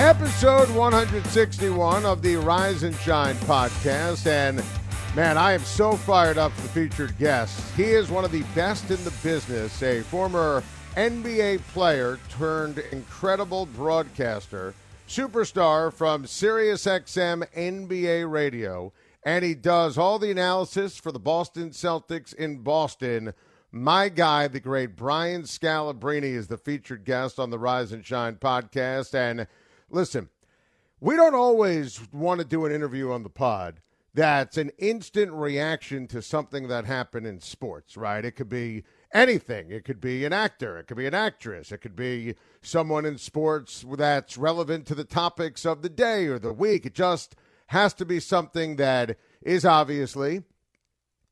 Episode 161 of the Rise and Shine podcast. And man, I am so fired up for the featured guest. He is one of the best in the business, a former NBA player turned incredible broadcaster, superstar from SiriusXM NBA radio. And he does all the analysis for the Boston Celtics in Boston. My guy, the great Brian Scalabrine, is the featured guest on the Rise and Shine podcast. And listen, we don't always want to do an interview on the pod that's an instant reaction to something that happened in sports, right? It could be anything. It could be an actor, it could be an actress, it could be someone in sports that's relevant to the topics of the day or the week. It just has to be something that is obviously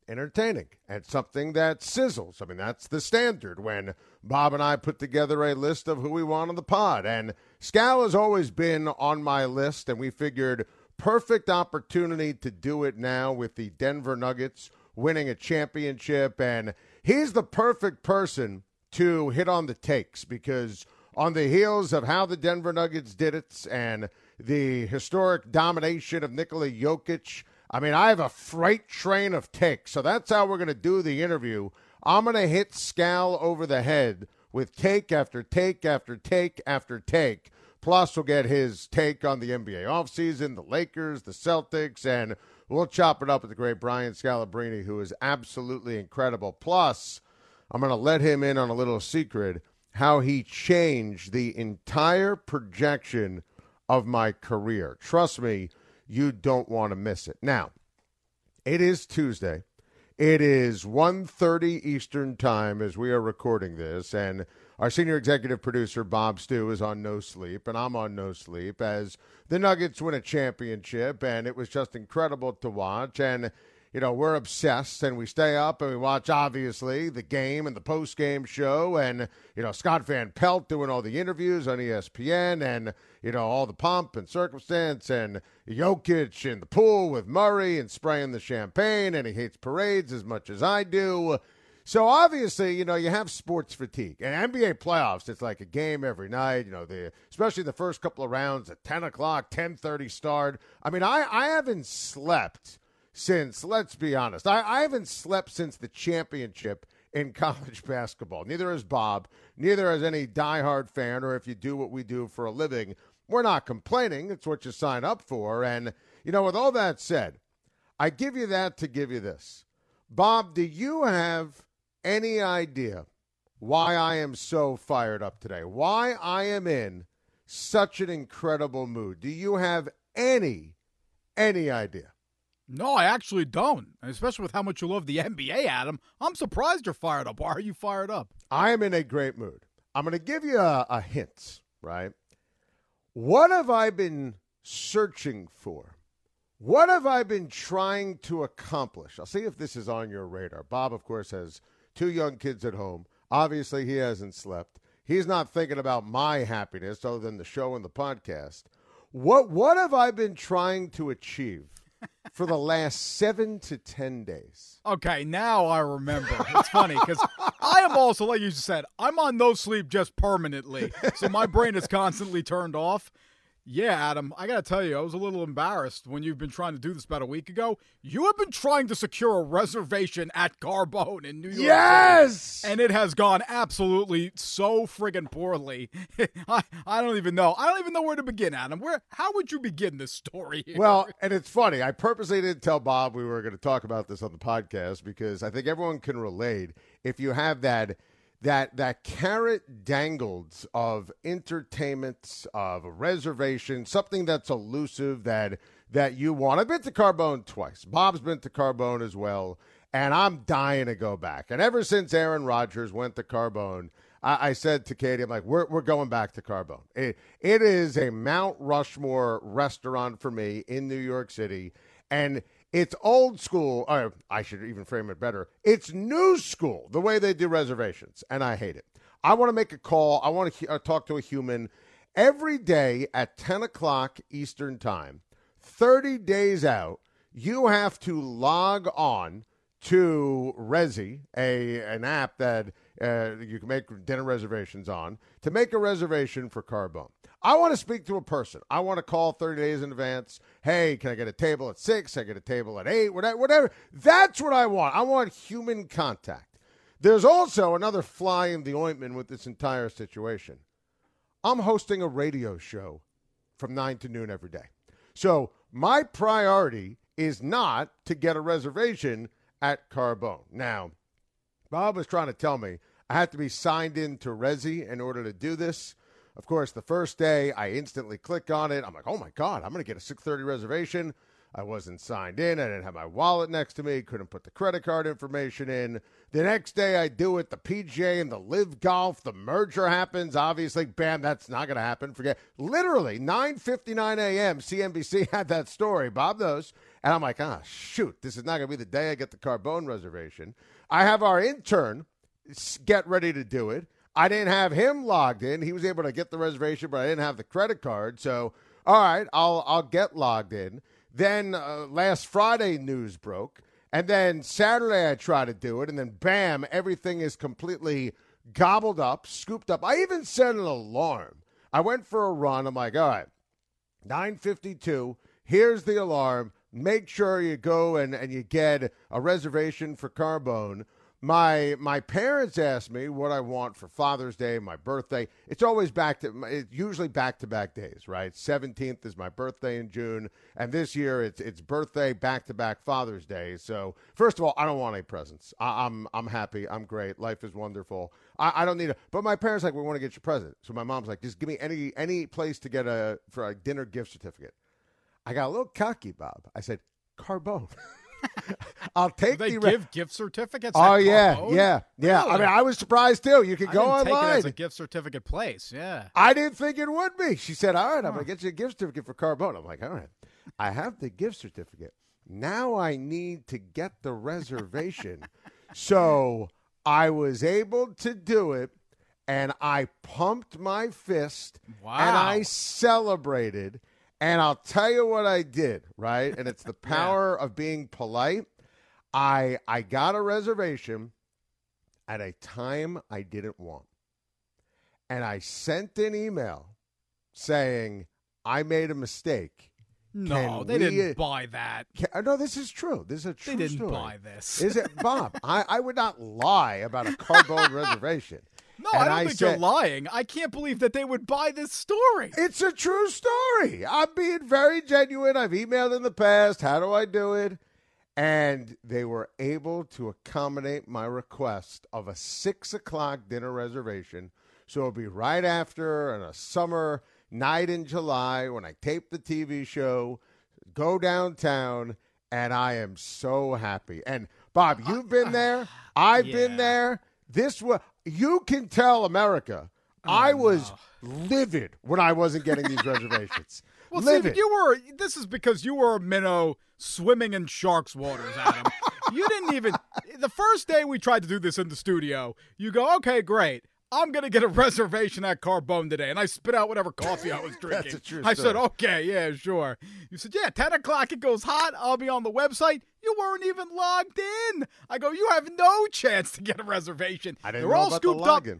entertaining and something that sizzles. I mean, that's the standard when Bob and I put together a list of who we want on the pod. And Scal has always been on my list, and we figured perfect opportunity to do it now with the Denver Nuggets winning a championship. And he's the perfect person to hit on the takes because on the heels of how the Denver Nuggets did it and the historic domination of Nikola Jokic – I mean, I have a freight train of takes. So that's how we're going to do the interview. I'm going to hit Scal over the head with take after take after take after take. Plus, we'll get his take on the NBA offseason, the Lakers, the Celtics, and we'll chop it up with the great Brian Scalabrine, who is absolutely incredible. Plus, I'm going to let him in on a little secret how he changed the entire projection of my career. Trust me, you don't want to miss it. Now, it is Tuesday. It is 1.30 Eastern Time as we are recording this, and our senior executive producer, Bob Stew, is on no sleep, and I'm on no sleep as the Nuggets win a championship, and it was just incredible to watch. And you know, we're obsessed and we stay up and we watch, obviously, the game and the post game show. And, you know, Scott Van Pelt doing all the interviews on ESPN and, you know, all the pomp and circumstance and Jokic in the pool with Murray and spraying the champagne. And he hates parades as much as I do. So obviously, you know, you have sports fatigue. And NBA playoffs, it's like a game every night. You know, the especially the first couple of rounds at ten o'clock, ten thirty start. I mean, I I haven't slept since, let's be honest, I, I haven't slept since the championship in college basketball. Neither has Bob, neither has any diehard fan, or if you do what we do for a living, we're not complaining. It's what you sign up for. And, you know, with all that said, I give you that to give you this. Bob, do you have any idea why I am so fired up today? Why I am in such an incredible mood? Do you have any any idea? No, I actually don't. Especially with how much you love the NBA, Adam. I'm surprised you're fired up. Why are you fired up? I am in a great mood. I'm going to give you a, a hint, right? What have I been searching for? What have I been trying to accomplish? I'll see if this is on your radar. Bob, of course, has two young kids at home. Obviously, he hasn't slept. He's not thinking about my happiness other than the show and the podcast. What what have I been trying to achieve? For the last seven to ten days. Okay, now I remember. It's funny because I am also, like you said, I'm on no sleep just permanently, so my brain is constantly turned off. Yeah, Adam, I got to tell you, I was a little embarrassed when you've been trying to do this about a week ago. You have been trying to secure a reservation at Carbone in New York. Yes! City, and it has gone absolutely so friggin' poorly. I, I don't even know. I don't even know where to begin, Adam. Where how would you begin this story? Here? Well, and it's funny. I purposely didn't tell Bob we were going to talk about this on the podcast because I think everyone can relate if you have that that that carrot dangled of entertainment of a reservation, something that's elusive that that you want. I've been to Carbone twice. Bob's been to Carbone as well, and I'm dying to go back. And ever since Aaron Rodgers went to Carbone, I, I said to Katie, I'm like, we're we're going back to Carbone. It, it is a Mount Rushmore restaurant for me in New York City, and it's old school, or I should even frame it better. It's new school, the way they do reservations, and I hate it. I want to make a call. I want to uh, talk to a human every day at 10 o'clock Eastern Time, 30 days out. You have to log on to Resy, a an app that uh, you can make dinner reservations on, to make a reservation for Carbone. I want to speak to a person. I want to call 30 days in advance. Hey, can I get a table at six? I get a table at eight, whatever, whatever. That's what I want. I want human contact. There's also another fly in the ointment with this entire situation. I'm hosting a radio show from 9 to noon every day. So my priority is not to get a reservation at Carbone. Now, Bob was trying to tell me I have to be signed in to Resy in order to do this. Of course, the first day I instantly click on it. I'm like, oh my God, I'm going to get a 630 reservation. I wasn't signed in. I didn't have my wallet next to me. Couldn't put the credit card information in. The next day I do it. The PGA and the Live Golf, the merger happens. Obviously, bam, that's not going to happen. Forget. Literally, 9:59 a.m. CNBC had that story. Bob knows. And I'm like, ah, shoot, this is not going to be the day I get the Carbone reservation. I have our intern get ready to do it. I didn't have him logged in. He was able to get the reservation, but I didn't have the credit card. So, all right, I'll I'll get logged in. Then uh, last Friday news broke, and then Saturday I try to do it, and then bam, everything is completely gobbled up, scooped up. I even set an alarm. I went for a run. I'm like, all right, 9:52. Here's the alarm. Make sure you go and, and you get a reservation for Carbone my my parents ask me what I want for Father's Day, my birthday. It's always back to it's usually back to back days, right? Seventeenth is my birthday in June, and this year it's it's birthday back to back Father's Day. So first of all, I don't want any presents. I, am I'm, I'm happy. I'm great. Life is wonderful. I, I don't need a. But my parents like we want to get you a present. So my mom's like, just give me any any place to get a for a dinner gift certificate. I got a little cocky, Bob. I said Carbone. I'll take they the give gift certificates. Oh yeah, yeah, yeah. Really? I mean, I was surprised too. You could go online. as a gift certificate place. Yeah. I didn't think it would be. She said, "All right, I'm gonna get you a gift certificate for Carbone." I'm like, "All right, I have the gift certificate. Now I need to get the reservation." so I was able to do it, and I pumped my fist wow. and I celebrated and I'll tell you what I did, right? And it's the power yeah. of being polite. I I got a reservation at a time I didn't want. And I sent an email saying I made a mistake. No, can they we, didn't buy that. Can, uh, no, this is true. This is a true They didn't story. buy this. Is it, Bob? I, I would not lie about a Carbone reservation. No, and I don't I think said, you're lying. I can't believe that they would buy this story. It's a true story. I'm being very genuine. I've emailed in the past. How do I do it? And they were able to accommodate my request of a six o'clock dinner reservation. So it'll be right after on a summer night in July when I tape the TV show, go downtown, and I am so happy. And Bob, you've been there. I've yeah. been there. This was you can tell America. Oh, I was no. livid when I wasn't getting these reservations. Well, livid. you were. This is because you were a minnow swimming in sharks' waters, Adam. you didn't even. The first day we tried to do this in the studio, you go, "Okay, great. I'm gonna get a reservation at Carbone today," and I spit out whatever coffee I was drinking. That's a true I said, "Okay, yeah, sure." You said, "Yeah, ten o'clock it goes hot. I'll be on the website." You weren't even logged in. I go, "You have no chance to get a reservation." I didn't They're know all about scooped the up. login.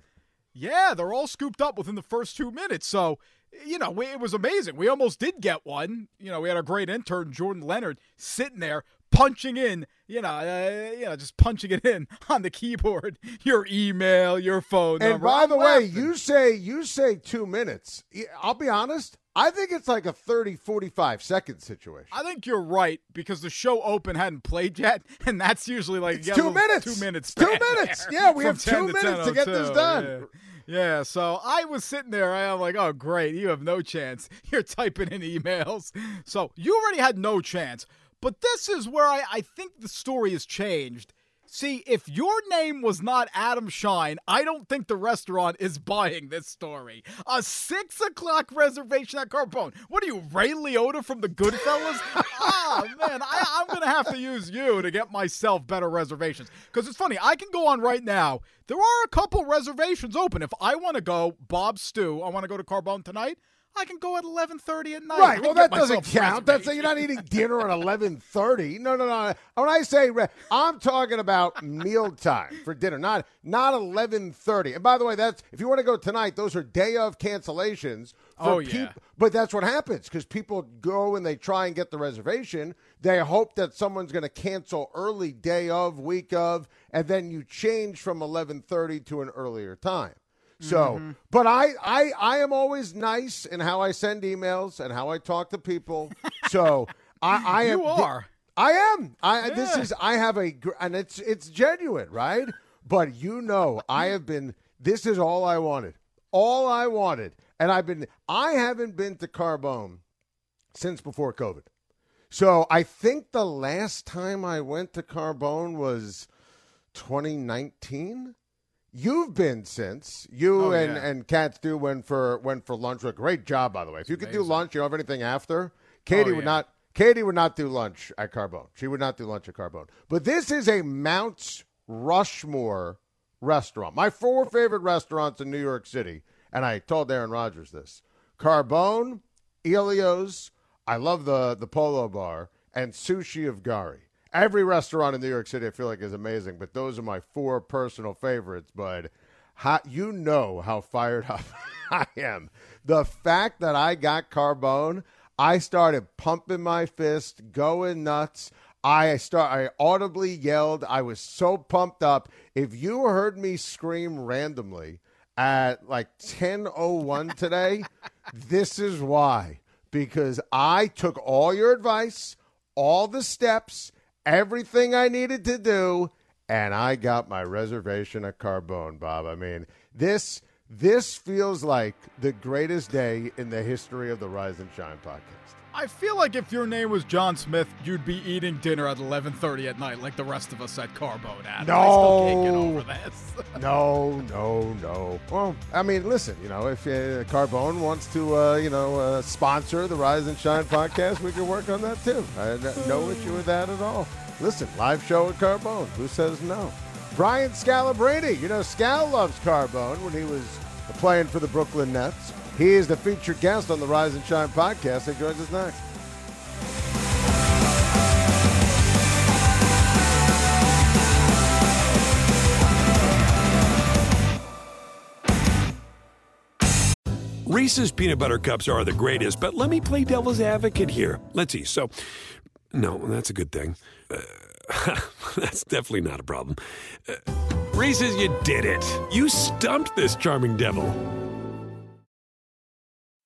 Yeah, they're all scooped up within the first two minutes. So, you know, we, it was amazing. We almost did get one. You know, we had a great intern, Jordan Leonard, sitting there punching in, you know, uh, you know, just punching it in on the keyboard, your email, your phone And number. by the way, you say you say two minutes. I'll be honest. I think it's like a 30, 45 second situation. I think you're right because the show open hadn't played yet, and that's usually like you get two minutes. Two minutes. Two minutes. Yeah, we have two to minutes to get this done. Yeah. Yeah, so I was sitting there. I'm like, oh, great. You have no chance. You're typing in emails. So you already had no chance. But this is where I, I think the story has changed. See, if your name was not Adam Schein, I don't think the restaurant is buying this story. A six o'clock reservation at Carbone. What are you, Ray Liotta from the Goodfellas? ah, man, I, I'm going to have to use you to get myself better reservations. Because it's funny, I can go on right now. There are a couple reservations open. If I want to go, Bob Stew, I want to go to Carbone tonight. I can go at 11:30 at night. Right. Well, that doesn't count. That's you're not eating dinner at eleven thirty. No, no, no. When I say re- I'm talking about mealtime for dinner, not not eleven thirty. And by the way, that's if you want to go tonight. Those are day of cancellations. For Oh, yeah. peop- But that's what happens because people go and they try and get the reservation. They hope that someone's going to cancel early day of, week of, and then you change from eleven thirty to an earlier time. So, Mm-hmm. but I, I, I am always nice in how I send emails and how I talk to people. So I, I am. You are. I am. I this is. I have a, and it's it's genuine, right? But you know, I have been. This is all I wanted. All I wanted, and I've been. I haven't been to Carbone since before COVID. So I think the last time I went to Carbone was 2019. You've been since you Oh, and yeah. and Kat Stew went for went for lunch. A great job, by the way. If you could do lunch, you don't have anything after. Oh, Katie Oh, would not. Katie would not do lunch at Carbone. She would not do lunch at Carbone. But this is a Mount Rushmore restaurant. My four favorite restaurants in New York City, and I told Aaron Rodgers this: Carbone, Elio's. I love the the Polo Bar and Sushi of Gari. Every restaurant in New York City, I feel like, is amazing, but those are my four personal favorites. But how, you know how fired up I am. The fact that I got Carbone, I started pumping my fist, going nuts. I start. I audibly yelled. I was so pumped up. If you heard me scream randomly at like 10:01 today, this is why. Because I took all your advice, all the steps, everything I needed to do, and I got my reservation at Carbone, Bob. I mean, this this feels like the greatest day in the history of the Rise and Shine podcast. I feel like if your name was John Smith, you'd be eating dinner at 11:30 at night, like the rest of us at Carbone. Adam. I still can't get No. over this. No, no, no. Well, I mean, listen, you know, if uh, Carbone wants to, uh, you know, uh, sponsor the Rise and Shine podcast, we can work on that too. I no issue with that at all. Listen, live show at Carbone. Who says no? Brian Scalabrine. You know, Scal loves Carbone when he was playing for the Brooklyn Nets. He is the featured guest on the Rise and Shine podcast. He joins us next. Reese's peanut butter cups are the greatest, but let me play devil's advocate here. Let's see. So, no, that's a good thing. Uh, that's definitely not a problem. Uh, Reese's, you did it. You stumped this charming devil.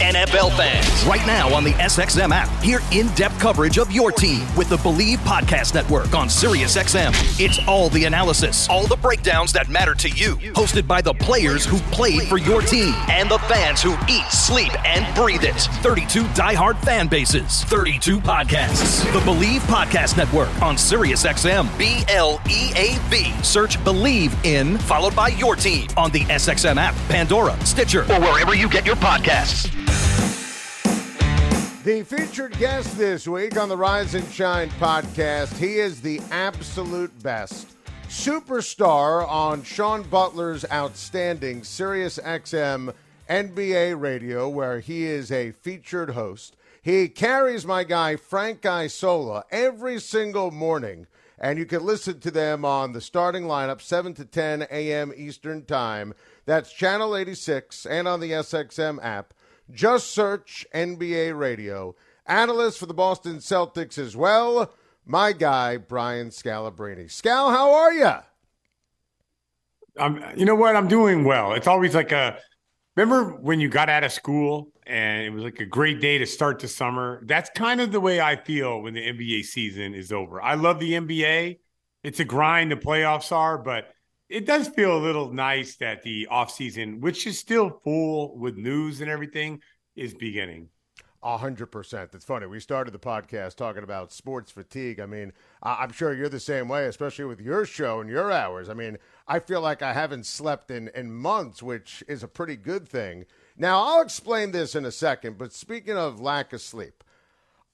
NFL fans, right now on the SXM app, hear in-depth coverage of your team with the Bleav Podcast Network on SiriusXM. It's all the analysis, all the breakdowns that matter to you, hosted by the players who played for your team and the fans who eat, sleep, and breathe it. 32 diehard fan bases, 32 podcasts. The Bleav Podcast Network on SiriusXM. B L E A V. Search Bleav in, followed by your team on the SXM app, Pandora, Stitcher, or wherever you get your podcasts. The featured guest this week on the Rise and Shine podcast, he is the absolute best. Superstar on Sean Butler's outstanding Sirius XM NBA radio, where he is a featured host. He carries my guy Frank Isola every single morning, and you can listen to them on the starting lineup, 7 to 10 a.m. Eastern Time. That's Channel 86 and on the SXM app. Just search NBA Radio. Analyst for the Boston Celtics as well, my guy, Brian Scalabrine. Scal, how are you? I'm, you know what? I'm doing well. It's always like a, remember when you got out of school and it was like a great day to start the summer? That's kind of the way I feel when the NBA season is over. I love the NBA. It's a grind, the playoffs are, but it does feel a little nice that the offseason, which is still full with news and everything, is beginning. A hundred percent. It's funny. We started the podcast talking about sports fatigue. I mean, I'm sure you're the same way, especially with your show and your hours. I mean, I feel like I haven't slept in, in months, which is a pretty good thing. Now, I'll explain this in a second, but speaking of lack of sleep,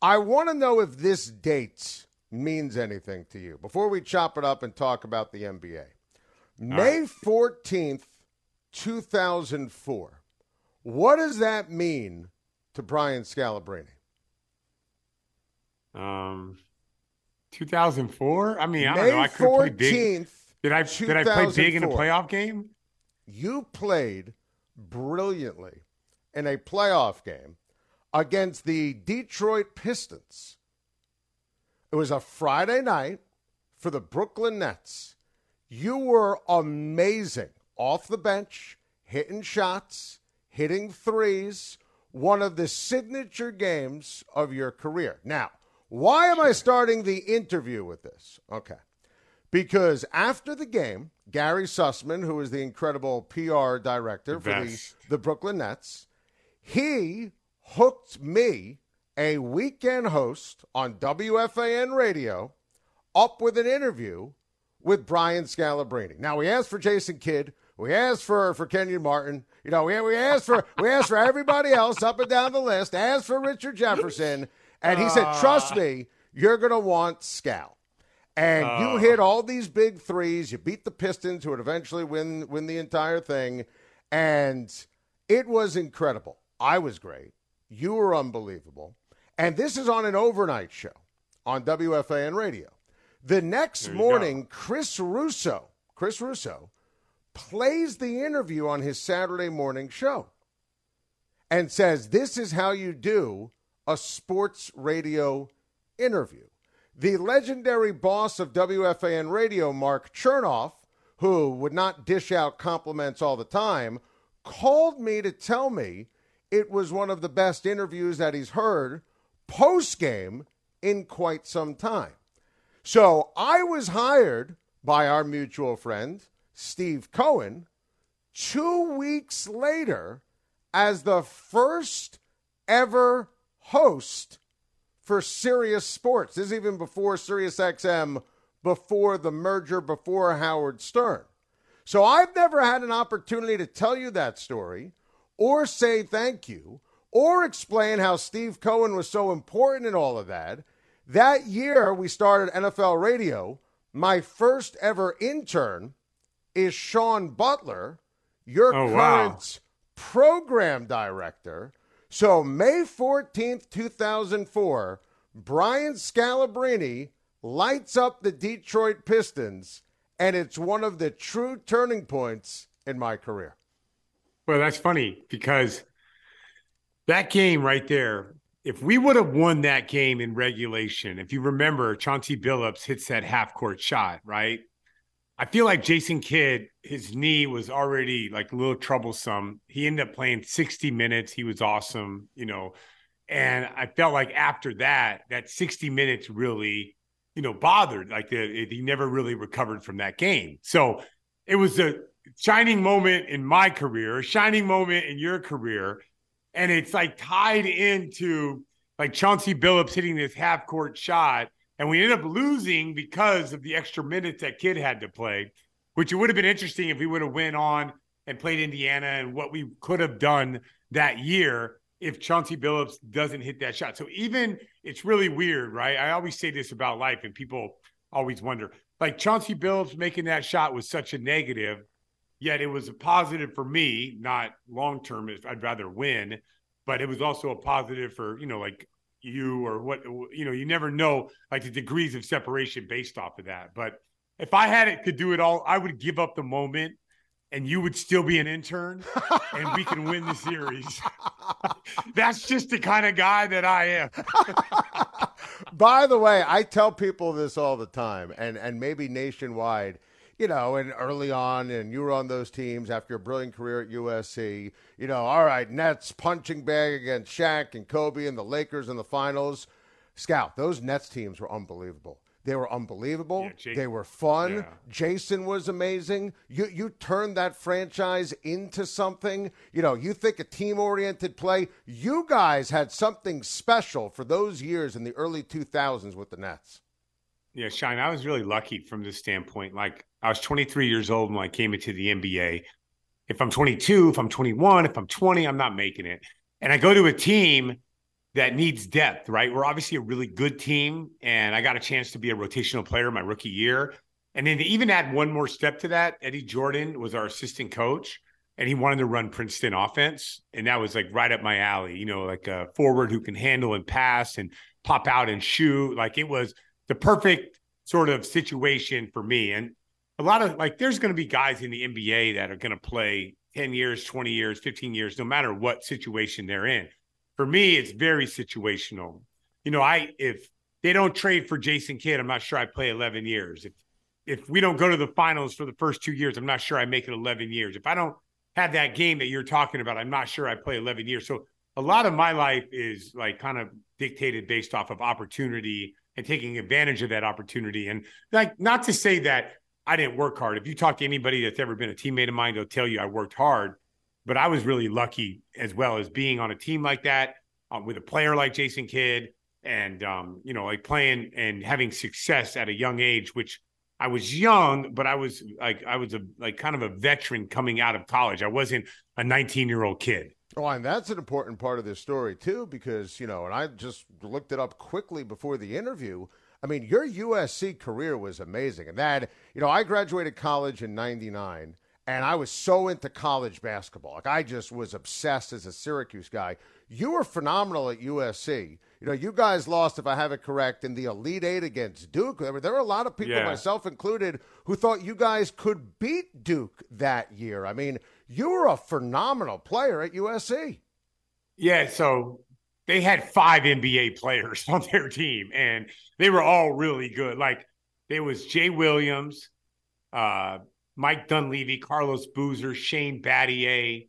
I want to know if this date means anything to you before we chop it up and talk about the NBA. May 14th, 2004. What does that mean to Brian Scalabrine? Um, 2004. I mean, I don't know. I could play 14th, big. Did I did I play big in a playoff game? You played brilliantly in a playoff game against the Detroit Pistons. It was a Friday night for the Brooklyn Nets. You were amazing off the bench, hitting shots, hitting threes, one of the signature games of your career. Now, why am I starting the interview with this? Okay. Because after the game, Gary Sussman, who is the incredible PR director for the, the Brooklyn Nets, he hooked me, a weekend host on WFAN radio, up with an interview with Brian Scalabrine. Now we asked for Jason Kidd, we asked for for Kenyon Martin, you know, we, we asked for we asked for everybody else up and down the list, asked for Richard Jefferson, and he said, "Trust me, you're going to want Scal." And you oh. hit all these big threes. You beat the Pistons, who would eventually win win the entire thing, and it was incredible. I was great. You were unbelievable. And this is on an overnight show on WFAN radio. The next morning, Chris Russo, Chris Russo, plays the interview on his Saturday morning show and says, This is how you do a sports radio interview. The legendary boss of WFAN radio, Mark Chernoff, who would not dish out compliments all the time, called me to tell me it was one of the best interviews that he's heard post game in quite some time. So I was hired by our mutual friend, Steve Cohen, two weeks later as the first ever host for Sirius Sports. This is even before Sirius XM, before the merger, before Howard Stern. So I've never had an opportunity to tell you that story or say thank you or explain how Steve Cohen was so important in all of that That year we started NFL radio. My first ever intern is Sean Butler, your Oh, current wow. program director. So May 14th, 2004, Brian Scalabrine lights up the Detroit Pistons, and it's one of the true turning points in my career. Well, that's funny because that game right there, if we would have won that game in regulation, if you remember, Chauncey Billups hits that half court shot, right? I feel like Jason Kidd, his knee was already like a little troublesome. He ended up playing 60 minutes. He was awesome, you know. And I felt like after that, that 60 minutes really, you know, bothered. Like the, he never really recovered from that game. So it was a shining moment in my career, a shining moment in your career. And it's like tied into like Chauncey Billups hitting this half court shot. And we ended up losing because of the extra minutes that Kidd had to play, which it would have been interesting if we would have went on and played Indiana and what we could have done that year if Chauncey Billups doesn't hit that shot. So even it's really weird, right? I always say this about life, and people always wonder like Chauncey Billups making that shot was such a negative, yet it was a positive for me, not long term. I'd rather win, but it was also a positive for, you know, like you or what, you know, you never know like the degrees of separation based off of that. But if I had it, could do it all, I would give up the moment and you would still be an intern and we can win the series. That's just the kind of guy that I am. By the way, I tell people this all the time, and, and maybe nationwide, you know, and early on, and you were on those teams after a brilliant career at USC, you know, all right, Nets punching bag against Shaq and Kobe and the Lakers in the finals. Scout, those Nets teams were unbelievable. They were unbelievable. Yeah, they were fun. yeah. Jason was amazing. You you turned that franchise into something. You know, you think a team oriented play. You guys had something special for those years in the early 2000s with the Nets. Yeah, Schein, I was really lucky from this standpoint. Like, I was 23 years old when I came into the NBA. If I'm 22, if I'm 21, if I'm 20, I'm not making it. And I go to a team that needs depth, right? We're obviously a really good team. And I got a chance to be a rotational player my rookie year. And then to even add one more step to that, Eddie Jordan was our assistant coach and he wanted to run Princeton offense. And that was like right up my alley, you know, like a forward who can handle and pass and pop out and shoot. Like it was the perfect sort of situation for me. And a lot of like, there's going to be guys in the NBA that are going to play 10 years, 20 years, 15 years, no matter what situation they're in. For me, it's very situational. You know, I, if they don't trade for Jason Kidd, I'm not sure I play 11 years. If, if we don't go to the finals for the first two years, I'm not sure I make it 11 years. If I don't have that game that you're talking about, I'm not sure I play 11 years. So a lot of my life is like kind of dictated based off of opportunity and taking advantage of that opportunity. And like, not to say that I didn't work hard. If you talk to anybody that's ever been a teammate of mine, they'll tell you I worked hard, but I was really lucky as well as being on a team like that uh, with a player like Jason Kidd and, um, you know, like playing and having success at a young age, which I was young, but I was like, I was a, like kind of a veteran coming out of college. I wasn't a 19 year old kid. Oh, and that's an important part of this story too, because you know, and I just looked it up quickly before the interview. I mean, your USC career was amazing, and that you know, I graduated college in '99, and I was so into college basketball. Like I just was obsessed as a Syracuse guy. You were phenomenal at USC. You know, you guys lost, if I have it correct, in the Elite Eight against Duke. There were, there were a lot of people, Yeah. myself included, who thought you guys could beat Duke that year. I mean, you were a phenomenal player at USC. Yeah, so they had five NBA players on their team, and they were all really good. Like there was Jay Williams, uh, Mike Dunleavy, Carlos Boozer, Shane Battier,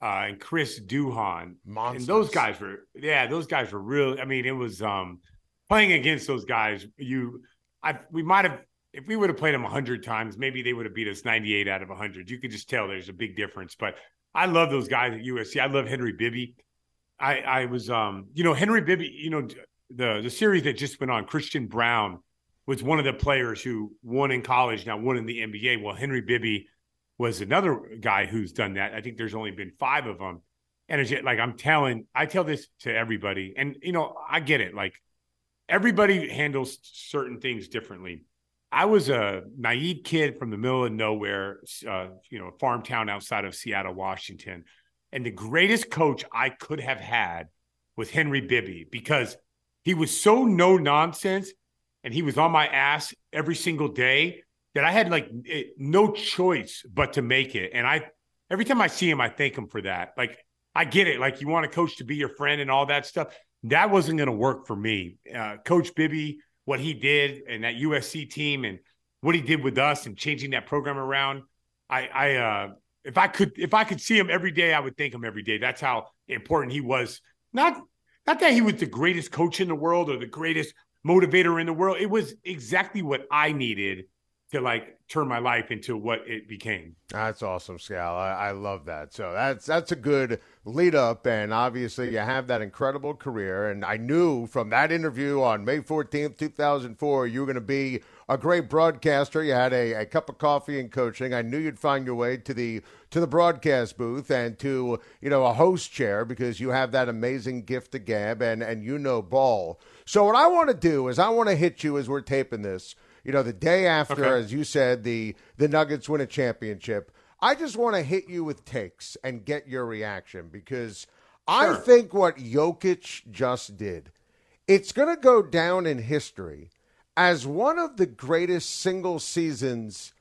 uh, and Chris Duhon. Monsters. And those guys were, yeah, those guys were really. I mean, it was um, playing against those guys. You, I, we might have. If we would have played them 100 times, maybe they would have beat us 98 out of 100. You could just tell there's a big difference. But I love those guys at USC. I love Henry Bibby. I, I was, um, you know, Henry Bibby, you know, the the series that just went on, Christian Braun was one of the players who won in college, now won in the NBA. Well, Henry Bibby was another guy who's done that. I think there's only been five of them. And it's like I'm telling, I tell this to everybody, and you know, I get it. Like everybody handles certain things differently. I was a naive kid from the middle of nowhere, uh, you know, a farm town outside of Seattle, Washington. And the greatest coach I could have had was Henry Bibby because he was so no nonsense and he was on my ass every single day that I had like eh, no choice but to make it. And I, every time I see him, I thank him for that. Like, I get it. Like, you want a coach to be your friend and all that stuff. That wasn't going to work for me. Uh, coach Bibby what he did and that USC team and what he did with us and changing that program around. I, I, uh, if I could, if I could see him every day, I would thank him every day. That's how important he was. Not, not that he was the greatest coach in the world or the greatest motivator in the world. It was exactly what I needed to like turn my life into what it became. That's awesome, Scal. I, I, love that. So that's that's a good lead up, and obviously you have that incredible career. And I knew from that interview on May fourteenth, two thousand four, you were going to be a great broadcaster. You had a, a cup of coffee and coaching. I knew you'd find your way to the to the broadcast booth and to you know a host chair because you have that amazing gift to gab and and you know ball. So what I want to do is I want to hit you as we're taping this you know, the day after, okay. as you said, the the Nuggets win a championship. I just want to hit you with takes and get your reaction because sure. I think what Jokic just did, it's going to go down in history as one of the greatest single seasons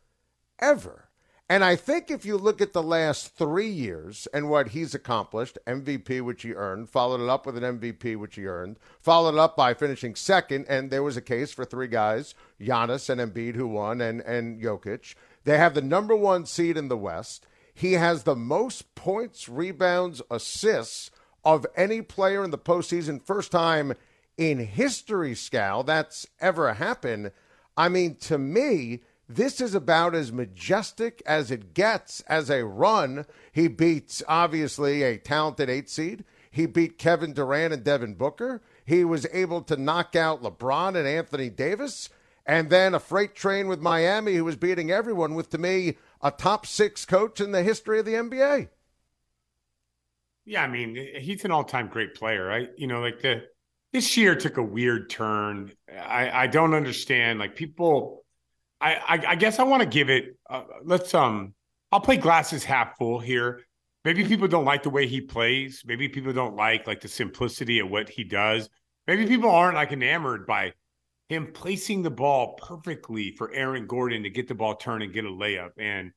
ever. And I think if you look at the last three years and what he's accomplished MVP, which he earned, followed it up with an MVP, which he earned, followed it up by finishing second, and there was a case for three guys, Giannis and Embiid, who won, and, and Jokic. They have the number one seed in the West. He has the most points, rebounds, assists of any player in the postseason. First time in history, Scal, that's ever happened. I mean, to me, this is about as majestic as it gets as a run. He beats, obviously, a talented eight seed. He beat Kevin Durant and Devin Booker. He was able to knock out LeBron and Anthony Davis. And then a freight train with Miami who was beating everyone with, to me, a top six coach in the history of the NBA. Yeah, I mean, he's an all-time great player, right? You know, like the this year took a weird turn. I, I don't understand. Like people I, I, I guess I want to give it. Uh, let's um. I'll play glasses half full here. Maybe people don't like the way he plays. Maybe people don't like like the simplicity of what he does. Maybe people aren't like enamored by him placing the ball perfectly for Aaron Gordon to get the ball turned and get a layup. And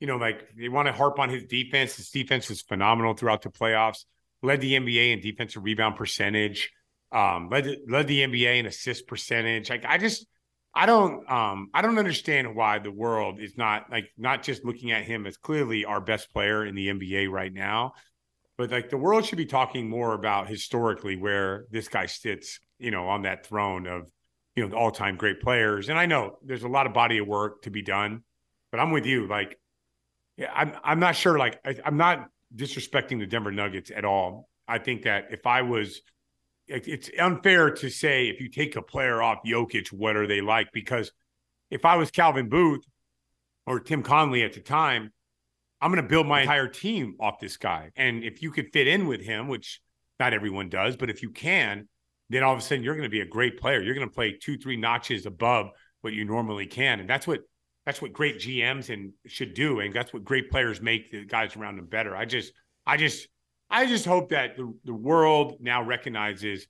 you know, like they want to harp on his defense. His defense was phenomenal throughout the playoffs. Led the NBA in defensive rebound percentage. Um, led led the NBA in assist percentage. Like I just I don't um I don't understand why the world is not like not just looking at him as clearly our best player in the NBA right now, but like the world should be talking more about historically where this guy sits, you know, on that throne of you know all-time great players. And I know there's a lot of body of work to be done, but I'm with you. Like, yeah, I'm I'm not sure. Like, I, I'm not disrespecting the Denver Nuggets at all. I think that if I was it's unfair to say if you take a player off Jokic, what are they like? Because if I was Calvin Booth or Tim Connelly at the time, I'm going to build my entire team off this guy. And if you could fit in with him, which not everyone does, but if you can, then all of a sudden you're going to be a great player. You're going to play two, three notches above what you normally can, and that's what that's what great GMs and should do, and that's what great players make the guys around them better. I just, I just I just hope that the, the world now recognizes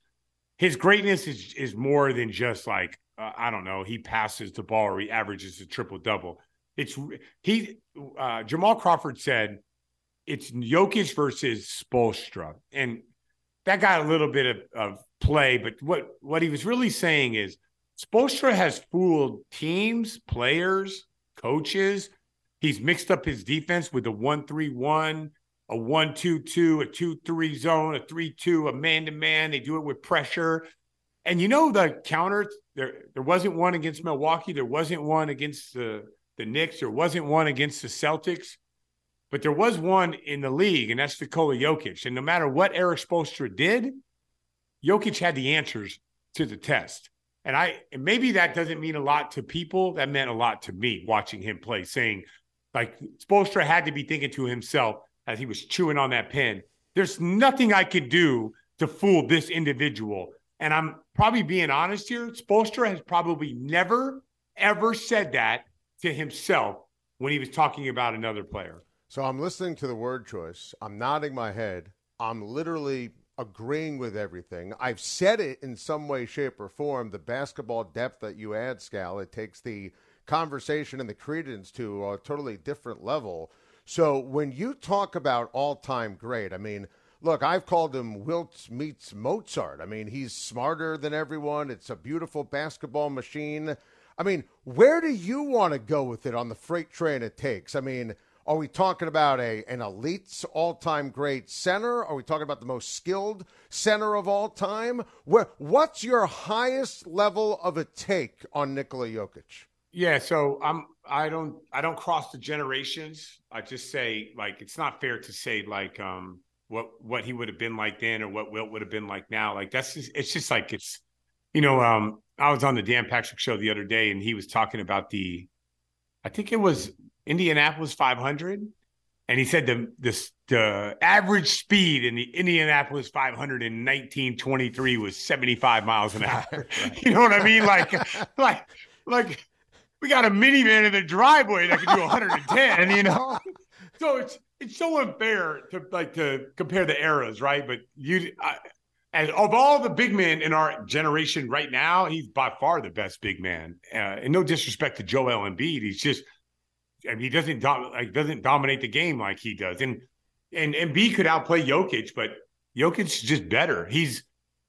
his greatness is is more than just like uh, I don't know he passes the ball or he averages a triple double. It's he uh, Jamal Crawford said it's Jokic versus Spoelstra, and that got a little bit of, of play. But what what he was really saying is Spoelstra has fooled teams, players, coaches. He's mixed up his defense with the one three one a one two two, a two three zone, a three two, a man to man. They do it with pressure. And you know the counter there there wasn't one against Milwaukee, there wasn't one against the the Knicks, there wasn't one against the Celtics, but there was one in the league, and that's Nikola Jokic. And no matter what Erik Spoelstra did, Jokic had the answers to the test. And I and maybe that doesn't mean a lot to people. That meant a lot to me watching him play, saying like Spoelstra had to be thinking to himself, as he was chewing on that pen. There's nothing I could do to fool this individual. And I'm probably being honest here. Spoelstra has probably never, ever said that to himself when he was talking about another player. So I'm listening to the word choice. I'm nodding my head. I'm literally agreeing with everything. I've said it in some way, shape, or form. The basketball depth that you add, Scal, it takes the conversation and the credence to a totally different level. So when you talk about all time great, I mean, look, I've called him Wilt meets Mozart. I mean, he's smarter than everyone. It's a beautiful basketball machine. I mean, where do you want to go with it on the freight train it takes? I mean, are we talking about a an elite all-time great center? Are we talking about the most skilled center of all time? Where what's your highest level of a take on Nikola Jokic? Yeah, so I'm I don't I don't cross the generations. I just say like it's not fair to say like um what what he would have been like then or what Wilt would have been like now. Like that's just it's just like it's you know um I was on the Dan Patrick show the other day and he was talking about the I think it was Indianapolis 500, and he said the the, the average speed in the Indianapolis 500 in 1923 was 75 miles an hour. you know what I mean? Like, like, like we got a minivan in the driveway that can do 110. You know, so it's it's so unfair to like to compare the eras, right? But you. I, and of all the big men in our generation right now, he's by far the best big man. Uh, and no disrespect to Joel Embiid, he's just I mean, he doesn't dom- like doesn't dominate the game like he does. And and B could outplay Jokic, but Jokic is just better. He's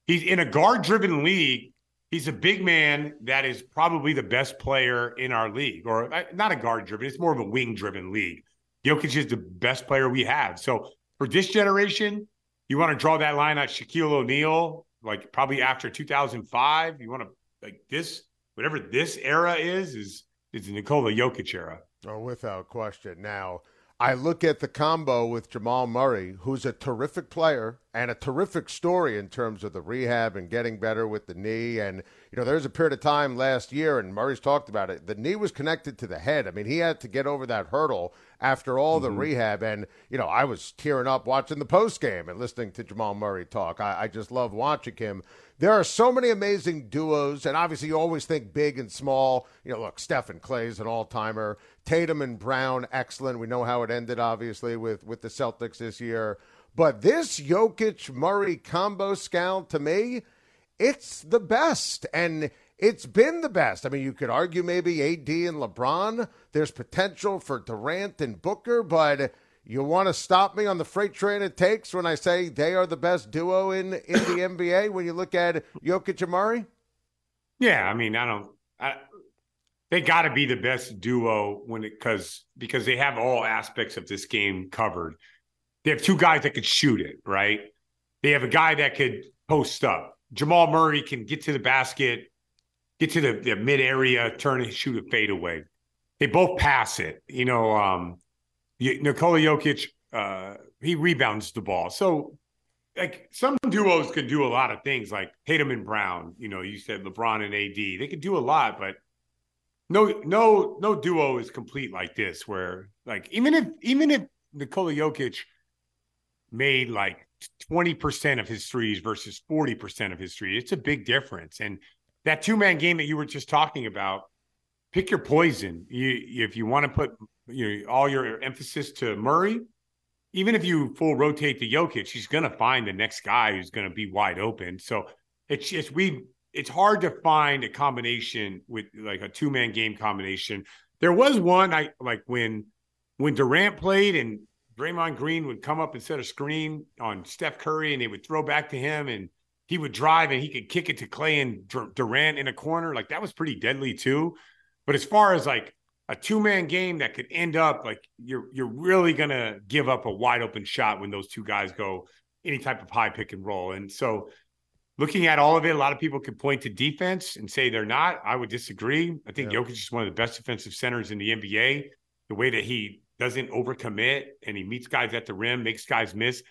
he's in a guard driven league. He's a big man that is probably the best player in our league, or uh, not a guard driven. It's more of a wing driven league. Jokic is the best player we have. So for this generation, you want to draw that line at Shaquille O'Neal, like probably after 2005. You want to like this, whatever this era is, is is the Nikola Jokic era. Oh, without question. Now, I look at the combo with Jamal Murray, who's a terrific player and a terrific story in terms of the rehab and getting better with the knee. And, you know, there's a period of time last year, and Murray's talked about it. The knee was connected to the head. I mean, he had to get over that hurdle after all the mm-hmm. rehab. And, you know, I was tearing up watching the post game and listening to Jamal Murray talk. I, I just love watching him. There are so many amazing duos, and obviously you always think big and small. You know, look, Stephen Klay's an all timer. Tatum and Brown, excellent. We know how it ended, obviously, with, with the Celtics this year. But this Jokic Murray combo Scal, to me, it's the best. And it's been the best. I mean, you could argue maybe AD and LeBron. There's potential for Durant and Booker, but you want to stop me on the freight train it takes when I say they are the best duo in, in the NBA when you look at Jokic and Murray? Yeah, I mean, I don't. I, they got to be the best duo when it because because they have all aspects of this game covered. They have two guys that could shoot it, right? They have a guy that could post up. Jamal Murray can get to the basket, get to the, the mid area, turn and shoot a fadeaway. They both pass it. You know, um, Nikola Jokic, uh, he rebounds the ball. So, like some duos could do a lot of things, like Tatum and Brown. You know, you said LeBron and AD. They could do a lot, but no no no duo is complete like this where like even if even if Nikola Jokic made like 20% of his threes versus 40% of his threes, it's a big difference. And that two-man game that you were just talking about, pick your poison. You if you want to put you know all your emphasis to Murray, even if you full rotate the Jokic, he's going to find the next guy who's going to be wide open. So it's just we it's hard to find a combination with like a two man game combination. There was one I like when when Durant played and Draymond Green would come up and set a screen on Steph Curry and they would throw back to him and he would drive and he could kick it to Klay and Durant in a corner. Like that was pretty deadly too. But as far as like a two man game that could end up like you're you're really gonna give up a wide open shot when those two guys go any type of high pick and roll. And so looking at all of it, a lot of people could point to defense and say they're not. I would disagree. I think yeah. Jokic is one of the best defensive centers in the NBA. The way that he doesn't overcommit and he meets guys at the rim, makes guys miss,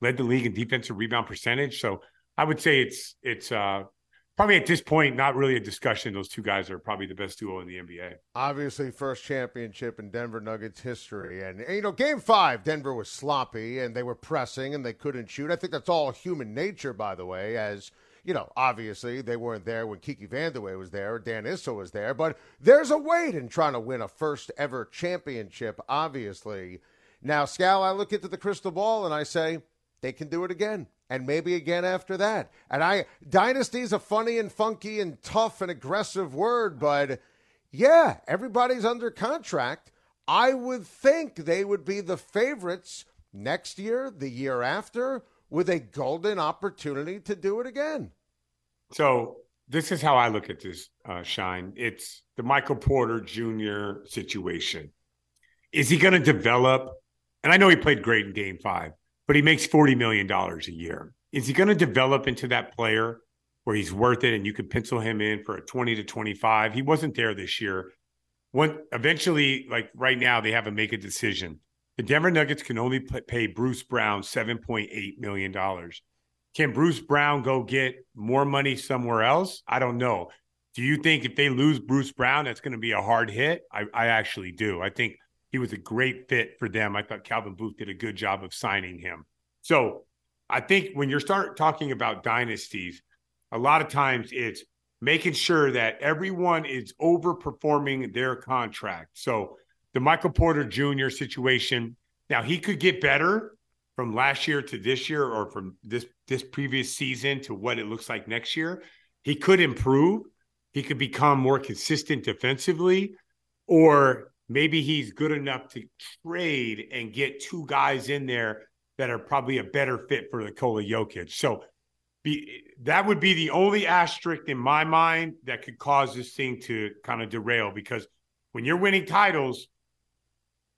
led the league in defensive rebound percentage. So I would say it's it's uh, probably at this point not really a discussion. Those two guys are probably the best duo in the NBA. Obviously, first championship in Denver Nuggets history, and you know, Game Five, Denver was sloppy and they were pressing and they couldn't shoot. I think that's all human nature, by the way, as you know, obviously they weren't there when Kiki Vandeweghe was there Dan Issel was there, but there's a weight in trying to win a first ever championship, obviously. Now, Scal, I look into the crystal ball and I say they can do it again and maybe again after that. And I dynasty is a funny and funky and tough and aggressive word, but yeah, everybody's under contract. I would think they would be the favorites next year, the year after, with a golden opportunity to do it again. So this is how I look at this, uh, Schein. It's the Michael Porter Jr. situation. Is he going to develop? And I know he played great in Game Five, but he makes forty million dollars a year. Is he going to develop into that player where he's worth it and you can pencil him in for a twenty to twenty-five? He wasn't there this year. When eventually, like right now, they have to make a decision. The Denver Nuggets can only pay Bruce Brown $7.8 million. Can Bruce Brown go get more money somewhere else? I don't know. Do you think if they lose Bruce Brown, that's going to be a hard hit? I, I actually do. I think he was a great fit for them. I thought Calvin Booth did a good job of signing him. So I think when you start talking about dynasties, a lot of times it's making sure that everyone is overperforming their contract. So the Michael Porter Jr. situation. Now he could get better from last year to this year, or from this this previous season to what it looks like next year. He could improve. He could become more consistent defensively, or maybe he's good enough to trade and get two guys in there that are probably a better fit for Nikola Jokic. So be, that would be the only asterisk in my mind that could cause this thing to kind of derail because when you're winning titles,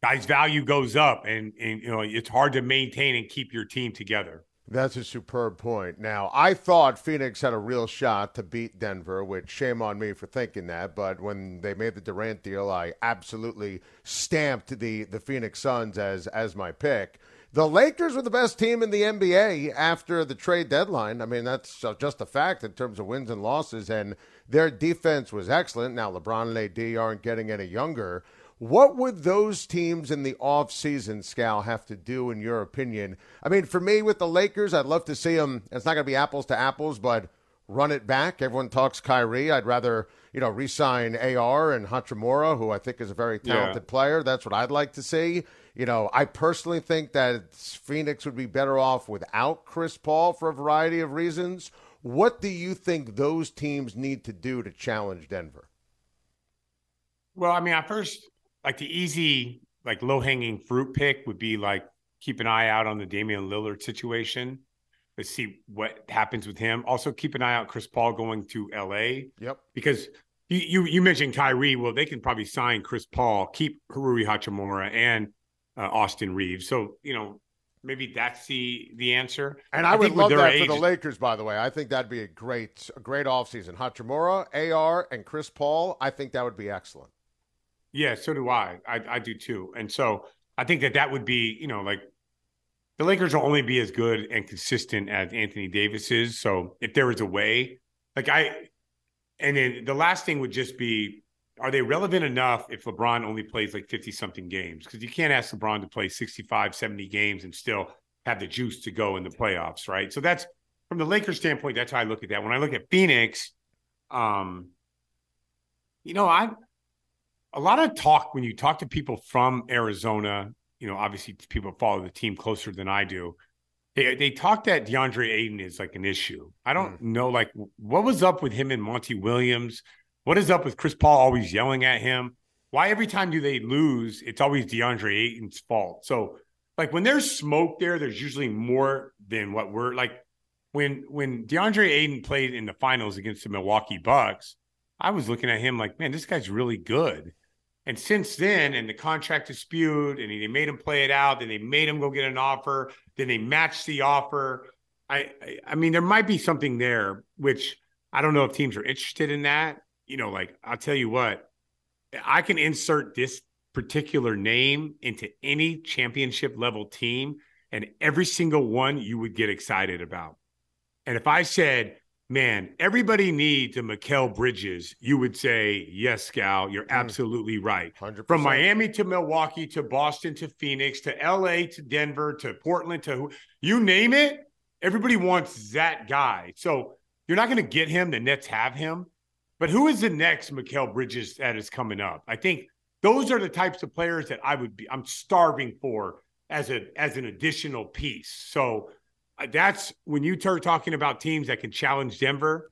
guys' value goes up, and and you know it's hard to maintain and keep your team together. That's a superb point. Now, I thought Phoenix had a real shot to beat Denver, which shame on me for thinking that. But when they made the Durant deal, I absolutely stamped the, the Phoenix Suns as as my pick. The Lakers were the best team in the NBA after the trade deadline. I mean, that's just a fact in terms of wins and losses, and their defense was excellent. Now, LeBron and AD aren't getting any younger. What would those teams in the offseason, Scal, have to do, in your opinion? I mean, for me, with the Lakers, I'd love to see them. It's not going to be apples to apples, but run it back. Everyone talks Kyrie. I'd rather, you know, re sign AR and Hachimura, who I think is a very talented yeah. player. That's what I'd like to see. You know, I personally think that Phoenix would be better off without Chris Paul for a variety of reasons. What do you think those teams need to do to challenge Denver? Well, I mean, I first like the easy, like low hanging fruit pick would be like keep an eye out on the Damian Lillard situation. Let's see what happens with him. Also, keep an eye out Chris Paul going to LA. Yep. Because you you, you mentioned Kyrie. Well, they can probably sign Chris Paul, keep Rui Hachimura and uh, Austin Reaves. So you know maybe that's the the answer. And I, I would love that age, for the Lakers. By the way, I think that'd be a great a great offseason. Hachimura, AR, and Chris Paul. I think that would be excellent. Yeah, so do I. I. I do too. And so I think that that would be, you know, like the Lakers will only be as good and consistent as Anthony Davis is. So if there was a way, like I, and then the last thing would just be, are they relevant enough if LeBron only plays like 50 something games? Because you can't ask LeBron to play 65, 70 games and still have the juice to go in the playoffs, right? So that's from the Lakers standpoint, that's how I look at that. When I look at Phoenix, um, you know, I a lot of talk when you talk to people from Arizona, you know, obviously people follow the team closer than I do. They they talk that DeAndre Ayton is like an issue. I don't mm. know like what was up with him and Monty Williams. What is up with Chris Paul always yelling at him? Why every time do they lose, it's always DeAndre Ayton's fault. So like when there's smoke there, there's usually more than what we're like when when DeAndre Ayton played in the finals against the Milwaukee Bucks, I was looking at him like, man, this guy's really good. And since then, and the contract dispute, and they made him play it out, then they made him go get an offer, then they matched the offer. I, I mean, there might be something there, which I don't know if teams are interested in that. You know, like I'll tell you what, I can insert this particular name into any championship level team, and every single one you would get excited about. And if I said man, everybody needs a Mikal Bridges, you would say, yes, Scal, you're mm. absolutely right. 100%. From Miami to Milwaukee to Boston to Phoenix to LA to Denver to Portland to who, you name it, everybody wants that guy. So you're not going to get him. The Nets have him. But who is the next Mikal Bridges that is coming up? I think those are the types of players that I would be I'm starving for as a as an additional piece. So that's when you start talking about teams that can challenge Denver.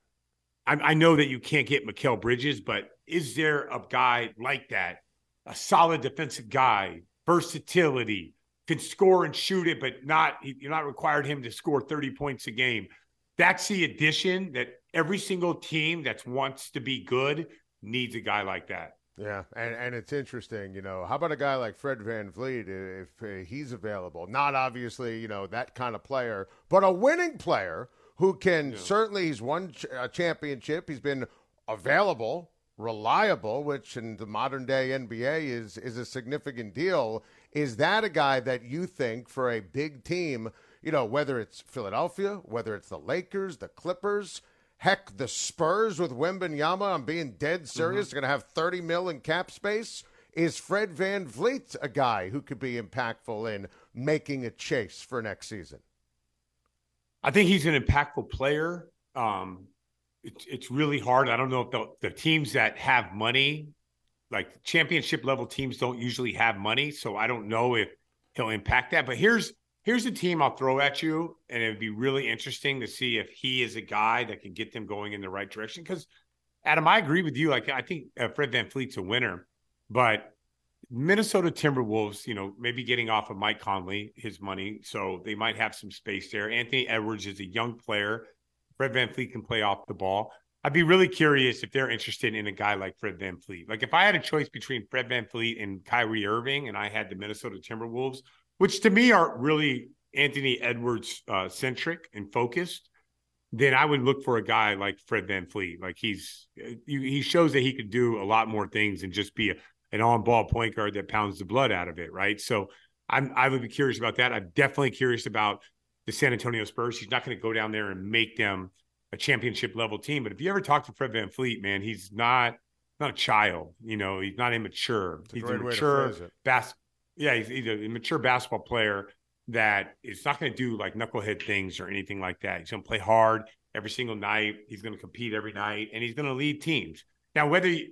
I, I know that you can't get Mikal Bridges, but is there a guy like that, a solid defensive guy, versatility, can score and shoot it, but not you're not required him to score 30 points a game. That's the addition that every single team that wants to be good needs a guy like that. Yeah, and, and it's interesting, you know. How about a guy like Fred VanVleet, if uh, he's available? Not obviously, you know, that kind of player, but a winning player who can yeah. certainly, he's won a championship. He's been available, reliable, which in the modern day NBA is, is a significant deal. Is that a guy that you think for a big team, you know, whether it's Philadelphia, whether it's the Lakers, the Clippers, Heck, the Spurs with Wembanyama, I'm being dead serious, mm-hmm. going to have 30 mil in cap space. Is Fred VanVleet a guy who could be impactful in making a chase for next season? I think he's an impactful player. Um, it's, it's really hard. I don't know if the, the teams that have money, like championship level teams, don't usually have money. So I don't know if he'll impact that. But here's Here's a team I'll throw at you, and it'd be really interesting to see if he is a guy that can get them going in the right direction. Because, Adam, I agree with you. Like, I think uh, Fred VanVleet's a winner, but Minnesota Timberwolves, you know, maybe getting off of Mike Conley, his money. So they might have some space there. Anthony Edwards is a young player. Fred VanVleet can play off the ball. I'd be really curious if they're interested in a guy like Fred VanVleet. Like if I had a choice between Fred VanVleet and Kyrie Irving and I had the Minnesota Timberwolves, which to me are really Anthony Edwards uh, centric and focused, then I would look for a guy like Fred VanVleet. Like he's he shows that he could do a lot more things than just be a, an on ball point guard that pounds the blood out of it, right? So I'm I would be curious about that. I'm definitely curious about the San Antonio Spurs. He's not going to go down there and make them a championship level team. But if you ever talk to Fred VanVleet, man, he's not not a child. You know, he's not immature. He's a mature bas- yeah, he's, he's a mature basketball player that is not going to do like knucklehead things or anything like that. He's going to play hard every single night. He's going to compete every night, and he's going to lead teams. Now, whether you,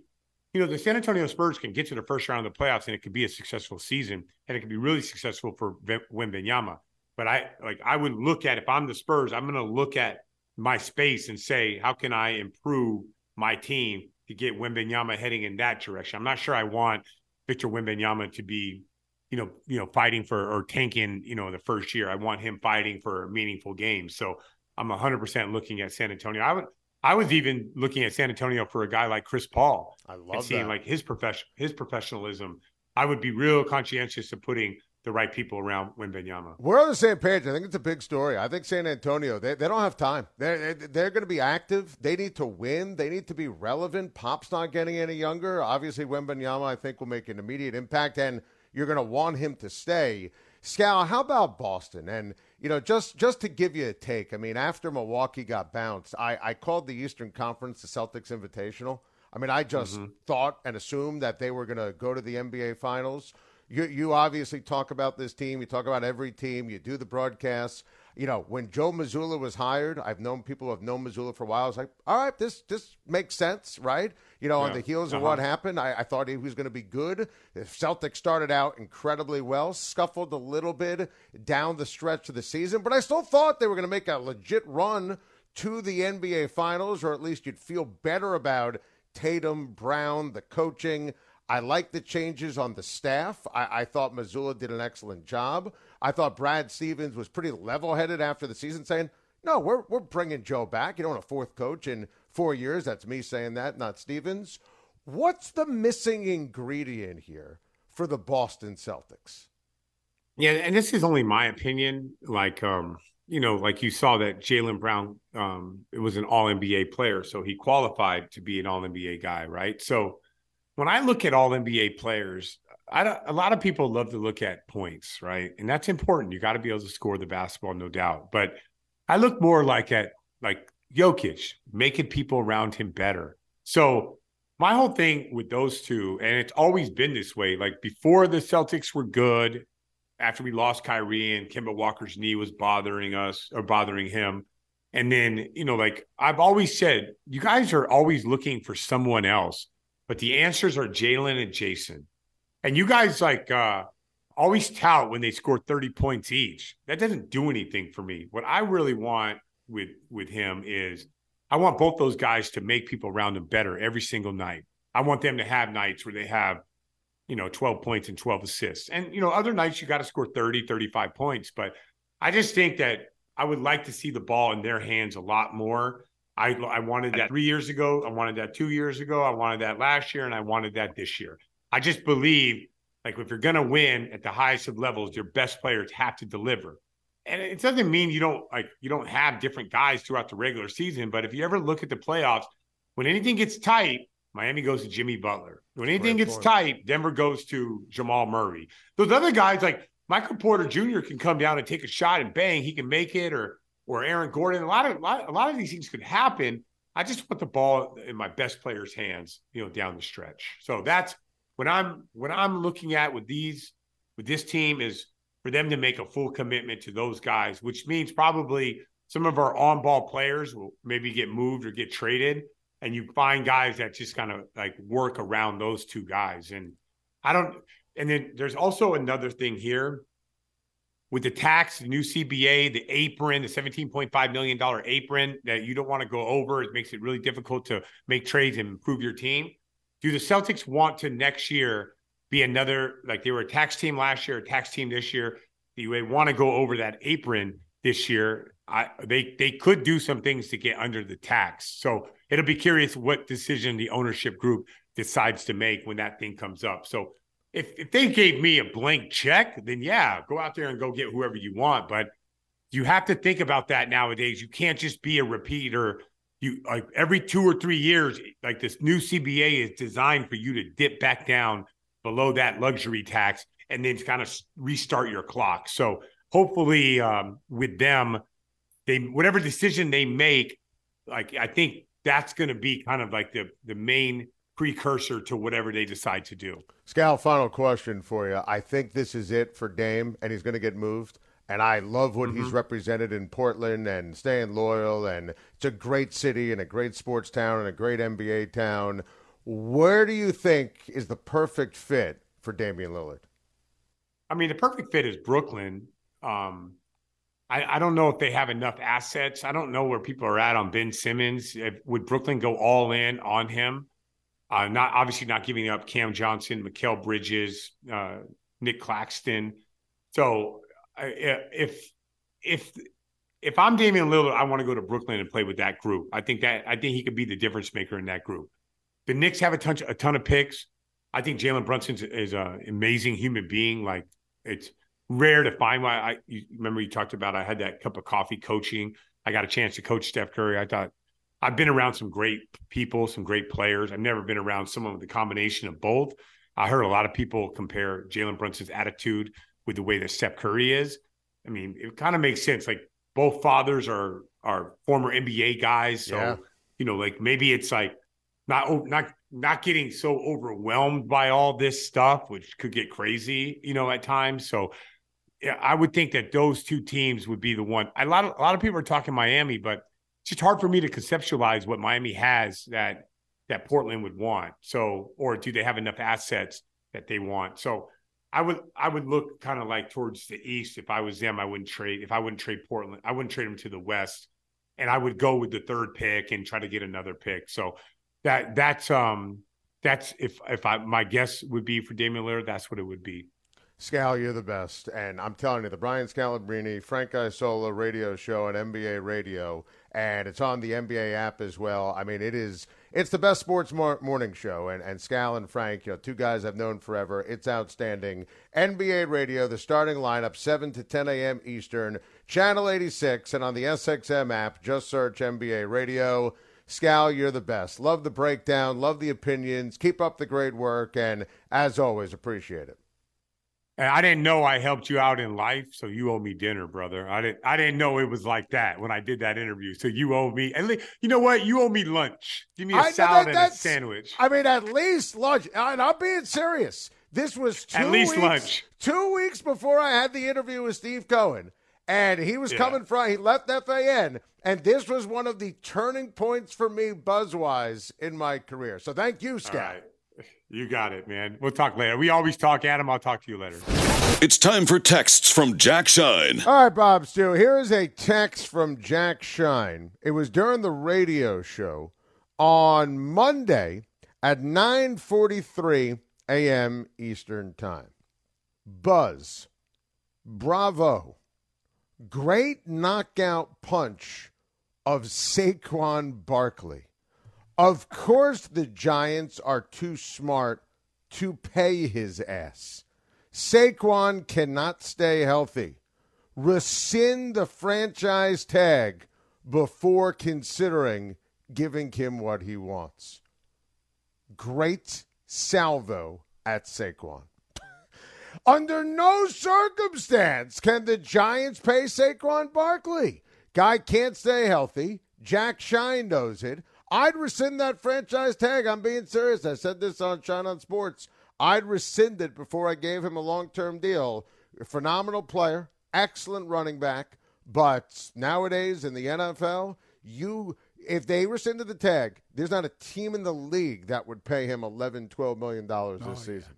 you know the San Antonio Spurs can get to the first round of the playoffs, and it could be a successful season, and it could be really successful for Wembanyama. But I like I would look at if I'm the Spurs, I'm going to look at my space and say, how can I improve my team to get Wembanyama heading in that direction? I'm not sure I want Victor Wembanyama to be you know, you know, fighting for or tanking, you know, the first year. I want him fighting for meaningful games. So I'm 100% looking at San Antonio. I would, I was even looking at San Antonio for a guy like Chris Paul. I love seeing that. like his profession, his professionalism. I would be real conscientious of putting the right people around Wembanyama. We're on the same page. I think it's a big story. I think San Antonio, they, they don't have time. They're, they're going to be active. They need to win. They need to be relevant. Pop's not getting any younger. Obviously, Wembanyama, I think, will make an immediate impact. And – you're going to want him to stay. Scal, how about Boston? And you know, just just to give you a take, I mean, after Milwaukee got bounced, I, I called the Eastern Conference the Celtics Invitational. I mean, I just mm-hmm. thought and assumed that they were going to go to the NBA Finals. You you obviously talk about this team. You talk about every team. You do the broadcasts you know, when Joe Mazzulla was hired, I've known people who have known Mazzulla for a while. I was like, all right, this this makes sense, right? You know, yeah. on the heels of uh-huh. what happened, I, I, thought he was going to be good. The Celtics started out incredibly well, scuffled a little bit down the stretch of the season, but I still thought they were going to make a legit run to the NBA Finals, or at least you'd feel better about Tatum, Brown, the coaching. I like the changes on the staff. I, I thought Mazzulla did an excellent job. I thought Brad Stevens was pretty level headed after the season, saying, no, we're, we're bringing Joe back. You don't want a fourth coach in four years. That's me saying that, not Stevens. What's the missing ingredient here for the Boston Celtics? Yeah, and this is only my opinion. Like, um, you know, like you saw that Jaylen Brown, um, it was an All NBA player, so he qualified to be an All NBA guy, right? So when I look at All NBA players, I a lot of people love to look at points, right? And that's important. You got to be able to score the basketball, no doubt. But I look more like at like Jokic, making people around him better. So my whole thing with those two, and it's always been this way. Like before the Celtics were good, after we lost Kyrie and Kemba Walker's knee was bothering us or bothering him, And then, you know, like I've always said, you guys are always looking for someone else, but the answers are Jaylen and Jayson. And you guys like uh always tout when they score 30 points each. That doesn't do anything for me. What I really want with with him is I want both those guys to make people around them better every single night. I want them to have nights where they have, you know, 12 points and 12 assists. And, you know, other nights you got to score 30, 35 points. But I just think that I would like to see the ball in their hands a lot more. I, I wanted that three years ago. I wanted that two years ago. I wanted that last year. And I wanted that this year. I just believe like if you're going to win at the highest of levels, your best players have to deliver. And it doesn't mean you don't like you don't have different guys throughout the regular season, but if you ever look at the playoffs, when anything gets tight, Miami goes to Jimmy Butler. When anything gets tight, Denver goes to Jamal Murray. Those other guys like Michael Porter Jr. can come down and take a shot and bang, he can make it, or or Aaron Gordon. A lot of a lot, a lot of these things could happen. I just want the ball in my best players' hands, you know, down the stretch. So that's when I'm when I'm looking at with these with this team is for them to make a full commitment to those guys, which means probably some of our on-ball players will maybe get moved or get traded, and you find guys that just kind of like work around those two guys. And I don't. And then there's also another thing here with the tax, the new CBA, the apron, the $17.5 million apron that you don't want to go over. It makes it really difficult to make trades and improve your team do the Celtics want to next year be another like they were a tax team last year, a tax team this year? Do you want to go over that apron this year? I, they they could do some things to get under the tax. So it'll be curious what decision the ownership group decides to make when that thing comes up. So if if they gave me a blank check, then yeah, go out there and go get whoever you want. But you have to think about that nowadays. You can't just be a repeater you like every two or three years, like this new CBA is designed for you to dip back down below that luxury tax and then kind of restart your clock. So hopefully, um, with them, they whatever decision they make, like I think that's going to be kind of like the the main precursor to whatever they decide to do. Scal, final question for you. I think this is it for Dame, and he's going to get moved and I love what mm-hmm. he's represented in Portland and staying loyal. And it's a great city and a great sports town and a great NBA town. Where do you think is the perfect fit for Damian Lillard? I mean, the perfect fit is Brooklyn. Um, I, I, don't know if they have enough assets. I don't know where people are at on Ben Simmons. If, would Brooklyn go all in on him? Uh, not obviously not giving up Cam Johnson, Mikal Bridges, uh, Nic Claxton. So if if if I'm Damian Lillard, I want to go to Brooklyn and play with that group. I think that I think he could be the difference maker in that group. The Knicks have a ton a ton of picks. I think Jalen Brunson is an amazing human being. Like it's rare to find. Why I you remember you talked about I had that cup of coffee coaching. I got a chance to coach Steph Curry. I thought I've been around some great people, some great players. I've never been around someone with a combination of both. I heard a lot of people compare Jalen Brunson's attitude with the way that Steph Curry is. I mean, it kind of makes sense. Like both fathers are are former NBA guys, so yeah. you know, like maybe it's like not not not getting so overwhelmed by all this stuff, which could get crazy, you know, at times. So yeah, I would think that those two teams would be the one. A lot of a lot of people are talking Miami, but it's just hard for me to conceptualize what Miami has that that Portland would want. So, or do they have enough assets that they want? So I would I would look kind of like towards the east. If I was them, I wouldn't trade. If I wouldn't trade Portland, I wouldn't trade them to the west, and I would go with the third pick and try to get another pick. So that that's um that's if if I my guess would be for Damian Lillard, that's what it would be. Scal, you're the best, and I'm telling you, the Brian Scalabrine, Frank Isola radio show on NBA Radio, and it's on the NBA app as well. I mean, it is it's the best sports mor- morning show, and and Scal and Frank, you know, two guys I've known forever. It's outstanding. NBA Radio, the starting lineup, seven to ten a.m. Eastern, channel 86, and on the SXM app, just search NBA Radio. Scal, you're the best. Love the breakdown, love the opinions. Keep up the great work, and as always, appreciate it. I didn't know I helped you out in life, so you owe me dinner, brother. I didn't. I didn't know it was like that when I did that interview. So you owe me. And you know what? You owe me lunch. Give me a I, salad that, and a sandwich. I mean, at least lunch. And I'm being serious. This was two at least weeks, lunch. Two weeks before I had the interview with Steve Cohen, and he was Yeah. coming from. He left FAN, and this was one of the turning points for me, buzzwise, in my career. So thank you, Scott. You got it, man. We'll talk later. We always talk, Adam. I'll talk to you later. It's time for texts from Jack Schein. All right, Bob Stew. Here is a text from Jack Schein. It was during the radio show on Monday at 9:43 a.m. Eastern Time. Buzz, bravo, great knockout punch of Saquon Barkley. Of course, the Giants are too smart to pay his ass. Saquon cannot stay healthy. Rescind the franchise tag before considering giving him what he wants. Great salvo at Saquon. Under no circumstance can the Giants pay Saquon Barkley. Guy can't stay healthy. Jack Schein knows it. I'd rescind that franchise tag. I'm being serious. I said this on Schein on Sports. I'd rescind it before I gave him a long term deal. Phenomenal player, excellent running back. But nowadays in the NFL, you if they rescinded the tag, there's not a team in the league that would pay him 11, 12 million dollars this Oh, yeah. season.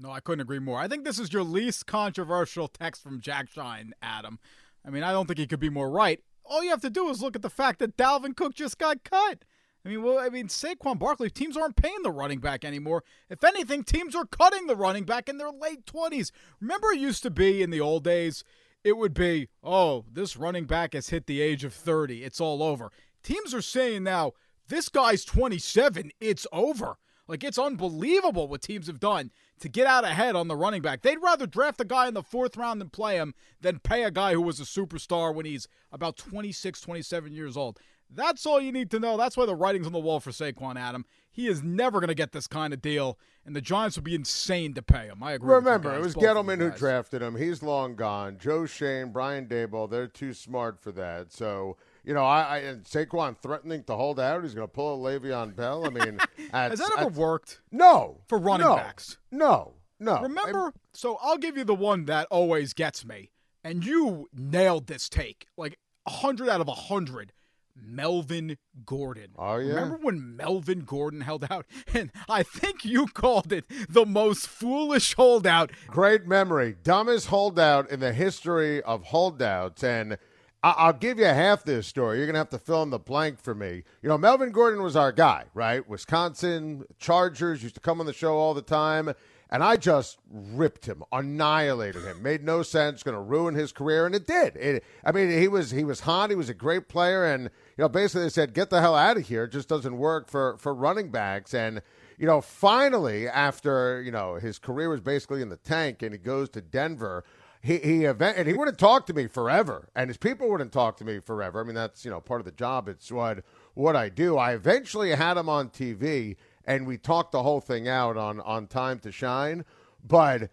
No, I couldn't agree more. I think this is your least controversial text from Jack Schein, Adam. I mean, I don't think he could be more right. All you have to do is look at the fact that Dalvin Cook just got cut. I mean, well, I mean, Saquon Barkley, teams aren't paying the running back anymore. If anything, teams are cutting the running back in their late 20s. Remember, it used to be in the old days, it would be, oh, this running back has hit the age of 30. It's all over. Teams are saying now, this guy's 27. It's over. Like, it's unbelievable what teams have done to get out ahead on the running back. They'd rather draft a guy in the fourth round and play him than pay a guy who was a superstar when he's about 26, 27 years old. That's all you need to know. That's why the writing's on the wall for Saquon Adam. He is never going to get this kind of deal, and the Giants would be insane to pay him. I agree. with you Remember, guys, it was Gettleman who drafted him. He's long gone. Joe Schoen, Brian Daboll, they're too smart for that. So, you know, I, I and Saquon threatening to hold out. He's going to pull a Le'Veon Bell. I mean, Has that ever worked? No. For running no, backs. No. No. Remember? So I'll give you the one that always gets me, and you nailed this take like hundred out of hundred. Melvin Gordon. Oh, yeah? Remember when Melvin Gordon held out? And I think you called it the most foolish holdout. Great memory. Dumbest holdout in the history of holdouts. And I- I'll give you half this story. You're going to have to fill in the blank for me. You know, Melvin Gordon was our guy, right? Wisconsin Chargers used to come on the show all the time. And I just ripped him, annihilated him. Made no sense. Going to ruin his career, and it did. It, I mean, he was he was hot. He was a great player, and you know, basically they said, "Get the hell out of here." It just doesn't work for for running backs. And you know, finally, after you know his career was basically in the tank, and he goes to Denver. He he event, and he wouldn't talk to me forever, and his people wouldn't talk to me forever. I mean, that's you know part of the job. It's what what I do. I eventually had him on TV, and we talked the whole thing out on on Time to Schein. But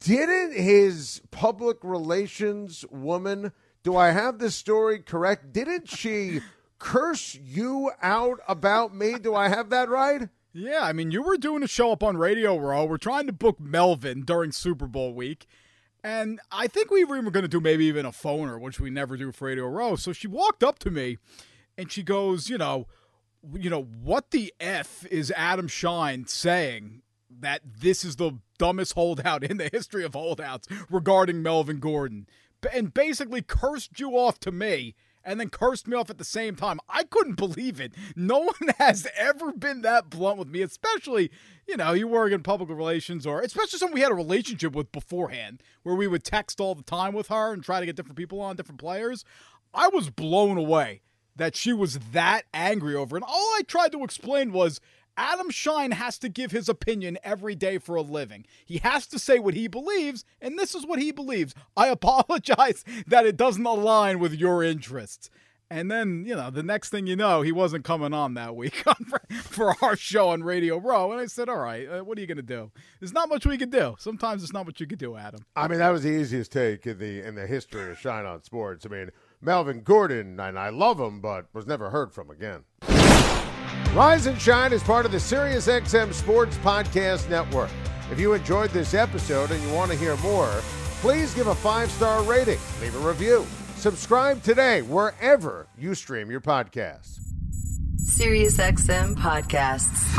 didn't his public relations woman? Do I have this story correct? Didn't she curse you out about me? Do I have that right? Yeah, I mean, you were doing a show up on Radio Row. We're trying to book Melvin during Super Bowl week. And I think we were going to do maybe even a phoner, which we never do for Radio Row. So she walked up to me and she goes, you know, you know, what the F is Adam Schein saying that this is the dumbest holdout in the history of holdouts regarding Melvin Gordon? And basically cursed you off to me and then cursed me off at the same time. I couldn't believe it. No one has ever been that blunt with me, especially, you know, you work in public relations or especially someone we had a relationship with beforehand where we would text all the time with her and try to get different people on, different players. I was blown away that she was that angry over it. And all I tried to explain was Adam Schein has to give his opinion every day for a living. He has to say what he believes, and this is what he believes. I apologize that it doesn't align with your interests. And then, you know, the next thing you know, he wasn't coming on that week for, our show on Radio Row. And I said, all right, uh, what are you going to do? There's not much we can do. Sometimes it's not what you can do, Adam. I mean, that was the easiest take in the in the history of Schein on Sports. I mean, Melvin Gordon, and I love him, but was never heard from again. Rise and Schein is part of the SiriusXM Sports Podcast Network. If you enjoyed this episode and you want to hear more, Please give a five star rating, leave a review. Subscribe today wherever you stream your podcasts. SiriusXM podcasts.